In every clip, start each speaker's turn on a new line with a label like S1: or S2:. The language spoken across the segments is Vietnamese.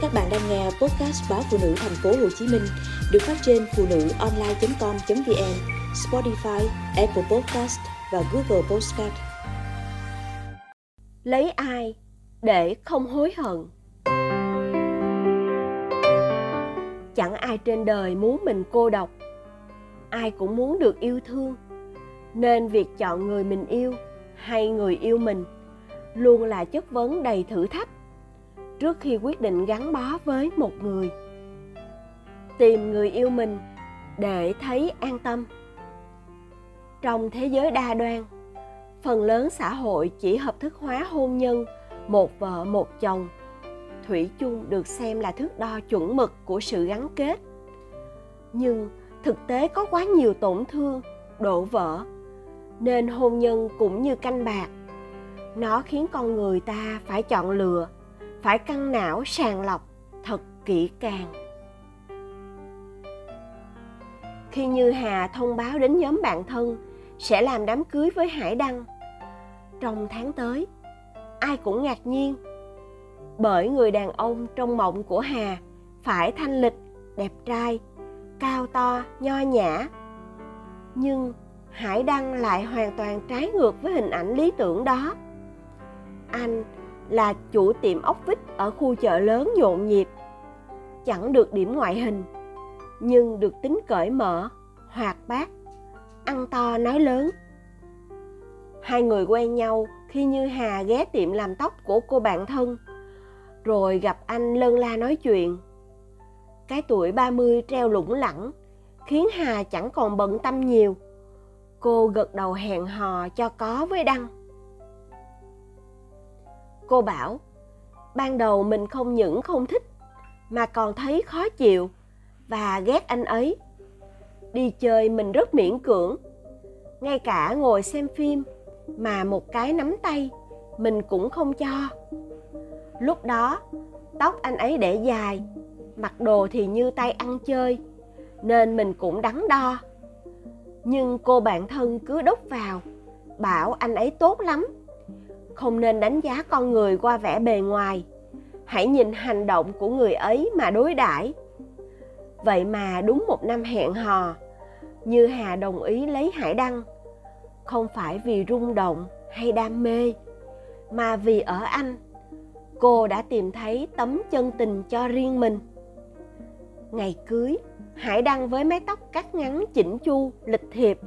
S1: Các bạn đang nghe podcast báo phụ nữ thành phố Hồ Chí Minh được phát trên phụ nữ online.com.vn, Spotify, Apple Podcast và Google Podcast.
S2: Lấy ai để không hối hận? Chẳng ai trên đời muốn mình cô độc. Ai cũng muốn được yêu thương. Nên việc chọn người mình yêu hay người yêu mình luôn là chất vấn đầy thử thách trước khi quyết định gắn bó với một người. Tìm người yêu mình để thấy an tâm. Trong thế giới đa đoan, phần lớn xã hội chỉ hợp thức hóa hôn nhân, một vợ, một chồng, thủy chung được xem là thước đo chuẩn mực của sự gắn kết. Nhưng thực tế có quá nhiều tổn thương, đổ vỡ, nên hôn nhân cũng như canh bạc. Nó khiến con người ta phải chọn lựa phải căng não sàng lọc thật kỹ càng. Khi như hà thông báo đến nhóm bạn thân sẽ làm đám cưới với hải đăng, trong tháng tới, ai cũng ngạc nhiên bởi người đàn ông trong mộng của hà phải thanh lịch, đẹp trai, cao to, nho nhã. Nhưng hải đăng lại hoàn toàn trái ngược với hình ảnh lý tưởng đó. Anh là chủ tiệm ốc vít ở khu chợ lớn nhộn nhịp. Chẳng được điểm ngoại hình, nhưng được tính cởi mở, hoạt bát, ăn to nói lớn. Hai người quen nhau khi như hà ghé tiệm làm tóc của cô bạn thân, rồi gặp anh lân la nói chuyện. Cái tuổi 30 treo lủng lẳng, khiến hà chẳng còn bận tâm nhiều. Cô gật đầu hẹn hò cho có với đăng cô bảo, ban đầu mình không những không thích, mà còn thấy khó chịu và ghét anh ấy. Đi chơi mình rất miễn cưỡng. Ngay cả ngồi xem phim mà một cái nắm tay, mình cũng không cho. Lúc đó, tóc anh ấy để dài, mặc đồ thì như tay ăn chơi, nên mình cũng đắn đo. Nhưng cô bạn thân cứ đúc vào, bảo anh ấy tốt lắm không nên đánh giá con người qua vẻ bề ngoài. Hãy nhìn hành động của người ấy mà đối đãi. Vậy mà đúng một năm hẹn hò, như hà đồng ý lấy hải đăng. Không phải vì rung động hay đam mê, mà vì ở anh, cô đã tìm thấy tấm chân tình cho riêng mình. Ngày cưới, hải đăng với mái tóc cắt ngắn chỉnh chu, lịch thiệp,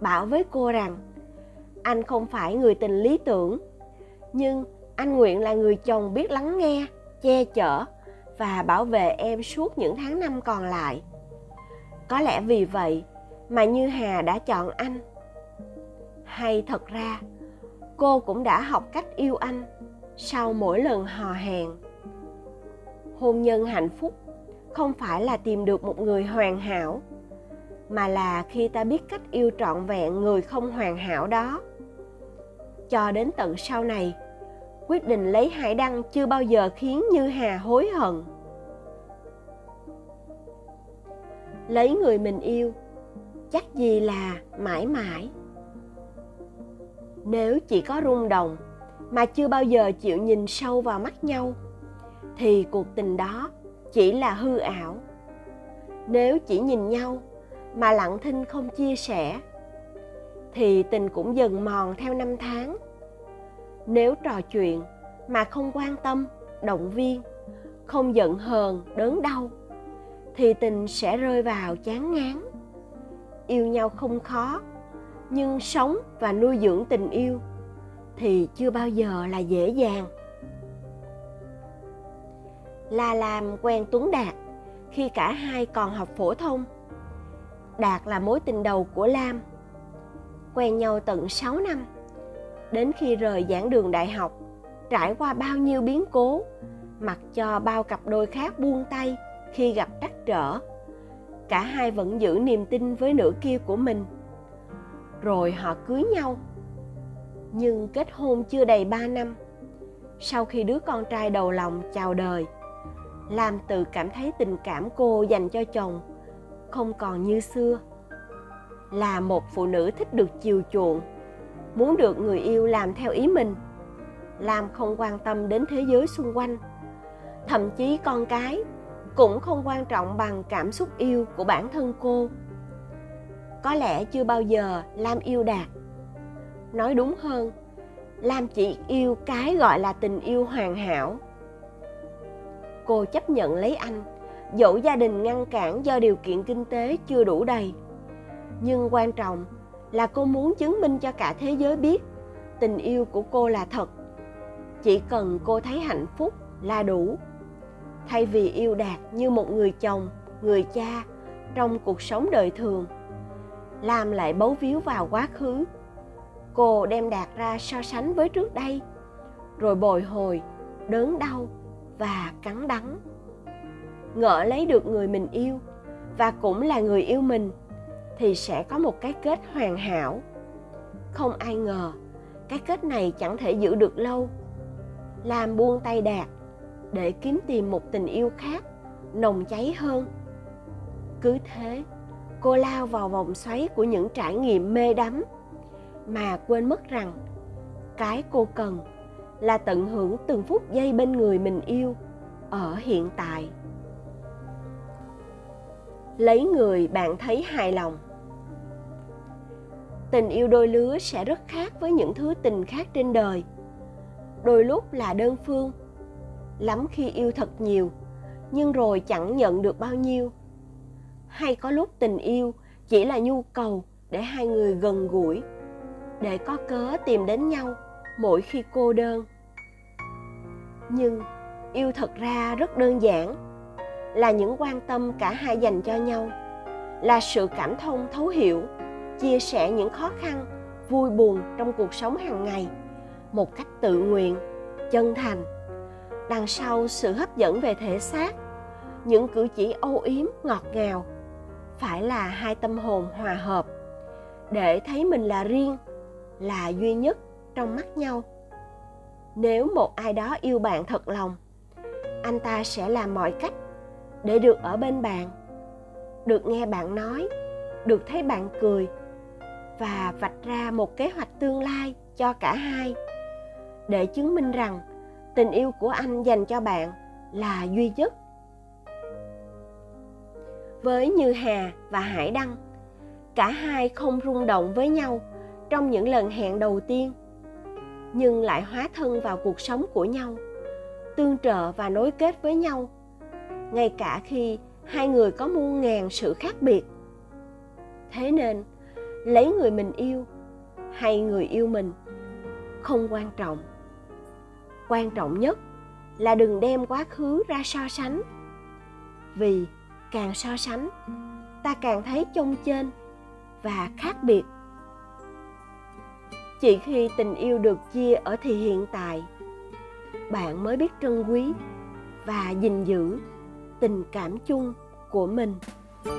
S2: bảo với cô rằng, anh không phải người tình lý tưởng nhưng anh nguyện là người chồng biết lắng nghe, che chở và bảo vệ em suốt những tháng năm còn lại. Có lẽ vì vậy mà như hà đã chọn anh. Hay thật ra, cô cũng đã học cách yêu anh sau mỗi lần hò hẹn. Hôn nhân hạnh phúc không phải là tìm được một người hoàn hảo, mà là khi ta biết cách yêu trọn vẹn người không hoàn hảo đó cho đến tận sau này. Quyết định lấy hải đăng chưa bao giờ khiến như hà hối hận. Lấy người mình yêu, chắc gì là mãi mãi. Nếu chỉ có rung động mà chưa bao giờ chịu nhìn sâu vào mắt nhau, thì cuộc tình đó chỉ là hư ảo. Nếu chỉ nhìn nhau mà lặng thinh không chia sẻ thì tình cũng dần mòn theo năm tháng. Nếu trò chuyện mà không quan tâm, động viên, không giận hờn, đớn đau, thì tình sẽ rơi vào chán ngán. Yêu nhau không khó, nhưng sống và nuôi dưỡng tình yêu thì chưa bao giờ là dễ dàng. Là làm quen tuấn đạt khi cả hai còn học phổ thông, đạt là mối tình đầu của lam quen nhau tận 6 năm. Đến khi rời giảng đường đại học, trải qua bao nhiêu biến cố, mặc cho bao cặp đôi khác buông tay khi gặp trắc trở, cả hai vẫn giữ niềm tin với nửa kia của mình. Rồi họ cưới nhau. Nhưng kết hôn chưa đầy 3 năm, sau khi đứa con trai đầu lòng chào đời, làm tự cảm thấy tình cảm cô dành cho chồng không còn như xưa là một phụ nữ thích được chiều chuộng, muốn được người yêu làm theo ý mình. Lam không quan tâm đến thế giới xung quanh, thậm chí con cái cũng không quan trọng bằng cảm xúc yêu của bản thân cô. Có lẽ chưa bao giờ lam yêu đạt. Nói đúng hơn, lam chỉ yêu cái gọi là tình yêu hoàn hảo. Cô chấp nhận lấy anh, dẫu gia đình ngăn cản do điều kiện kinh tế chưa đủ đầy nhưng quan trọng là cô muốn chứng minh cho cả thế giới biết tình yêu của cô là thật. Chỉ cần cô thấy hạnh phúc là đủ. Thay vì yêu đạt như một người chồng, người cha trong cuộc sống đời thường, làm lại bấu víu vào quá khứ, cô đem đạt ra so sánh với trước đây, rồi bồi hồi, đớn đau và cắn đắng. Ngỡ lấy được người mình yêu và cũng là người yêu mình thì sẽ có một cái kết hoàn hảo. Không ai ngờ, cái kết này chẳng thể giữ được lâu. Làm buông tay đạt để kiếm tìm một tình yêu khác, nồng cháy hơn. Cứ thế, cô lao vào vòng xoáy của những trải nghiệm mê đắm, mà quên mất rằng, cái cô cần là tận hưởng từng phút giây bên người mình yêu, ở hiện tại. Lấy người bạn thấy hài lòng tình yêu đôi lứa sẽ rất khác với những thứ tình khác trên đời. Đôi lúc là đơn phương, lắm khi yêu thật nhiều, nhưng rồi chẳng nhận được bao nhiêu. Hay có lúc tình yêu chỉ là nhu cầu để hai người gần gũi, để có cớ tìm đến nhau mỗi khi cô đơn. Nhưng yêu thật ra rất đơn giản, là những quan tâm cả hai dành cho nhau, là sự cảm thông thấu hiểu chia sẻ những khó khăn, vui buồn trong cuộc sống hàng ngày một cách tự nguyện, chân thành. Đằng sau sự hấp dẫn về thể xác, những cử chỉ âu yếm, ngọt ngào, phải là hai tâm hồn hòa hợp để thấy mình là riêng, là duy nhất trong mắt nhau. Nếu một ai đó yêu bạn thật lòng, anh ta sẽ làm mọi cách để được ở bên bạn, được nghe bạn nói, được thấy bạn cười và vạch ra một kế hoạch tương lai cho cả hai. Để chứng minh rằng tình yêu của anh dành cho bạn là duy nhất. Với như hà và hải đăng, cả hai không rung động với nhau trong những lần hẹn đầu tiên, nhưng lại hóa thân vào cuộc sống của nhau, tương trợ và nối kết với nhau, ngay cả khi hai người có muôn ngàn sự khác biệt. Thế nên lấy người mình yêu hay người yêu mình không quan trọng. Quan trọng nhất là đừng đem quá khứ ra so sánh. Vì càng so sánh, ta càng thấy chông trên và khác biệt. Chỉ khi tình yêu được chia ở thì hiện tại, bạn mới biết trân quý và gìn giữ tình cảm chung của mình.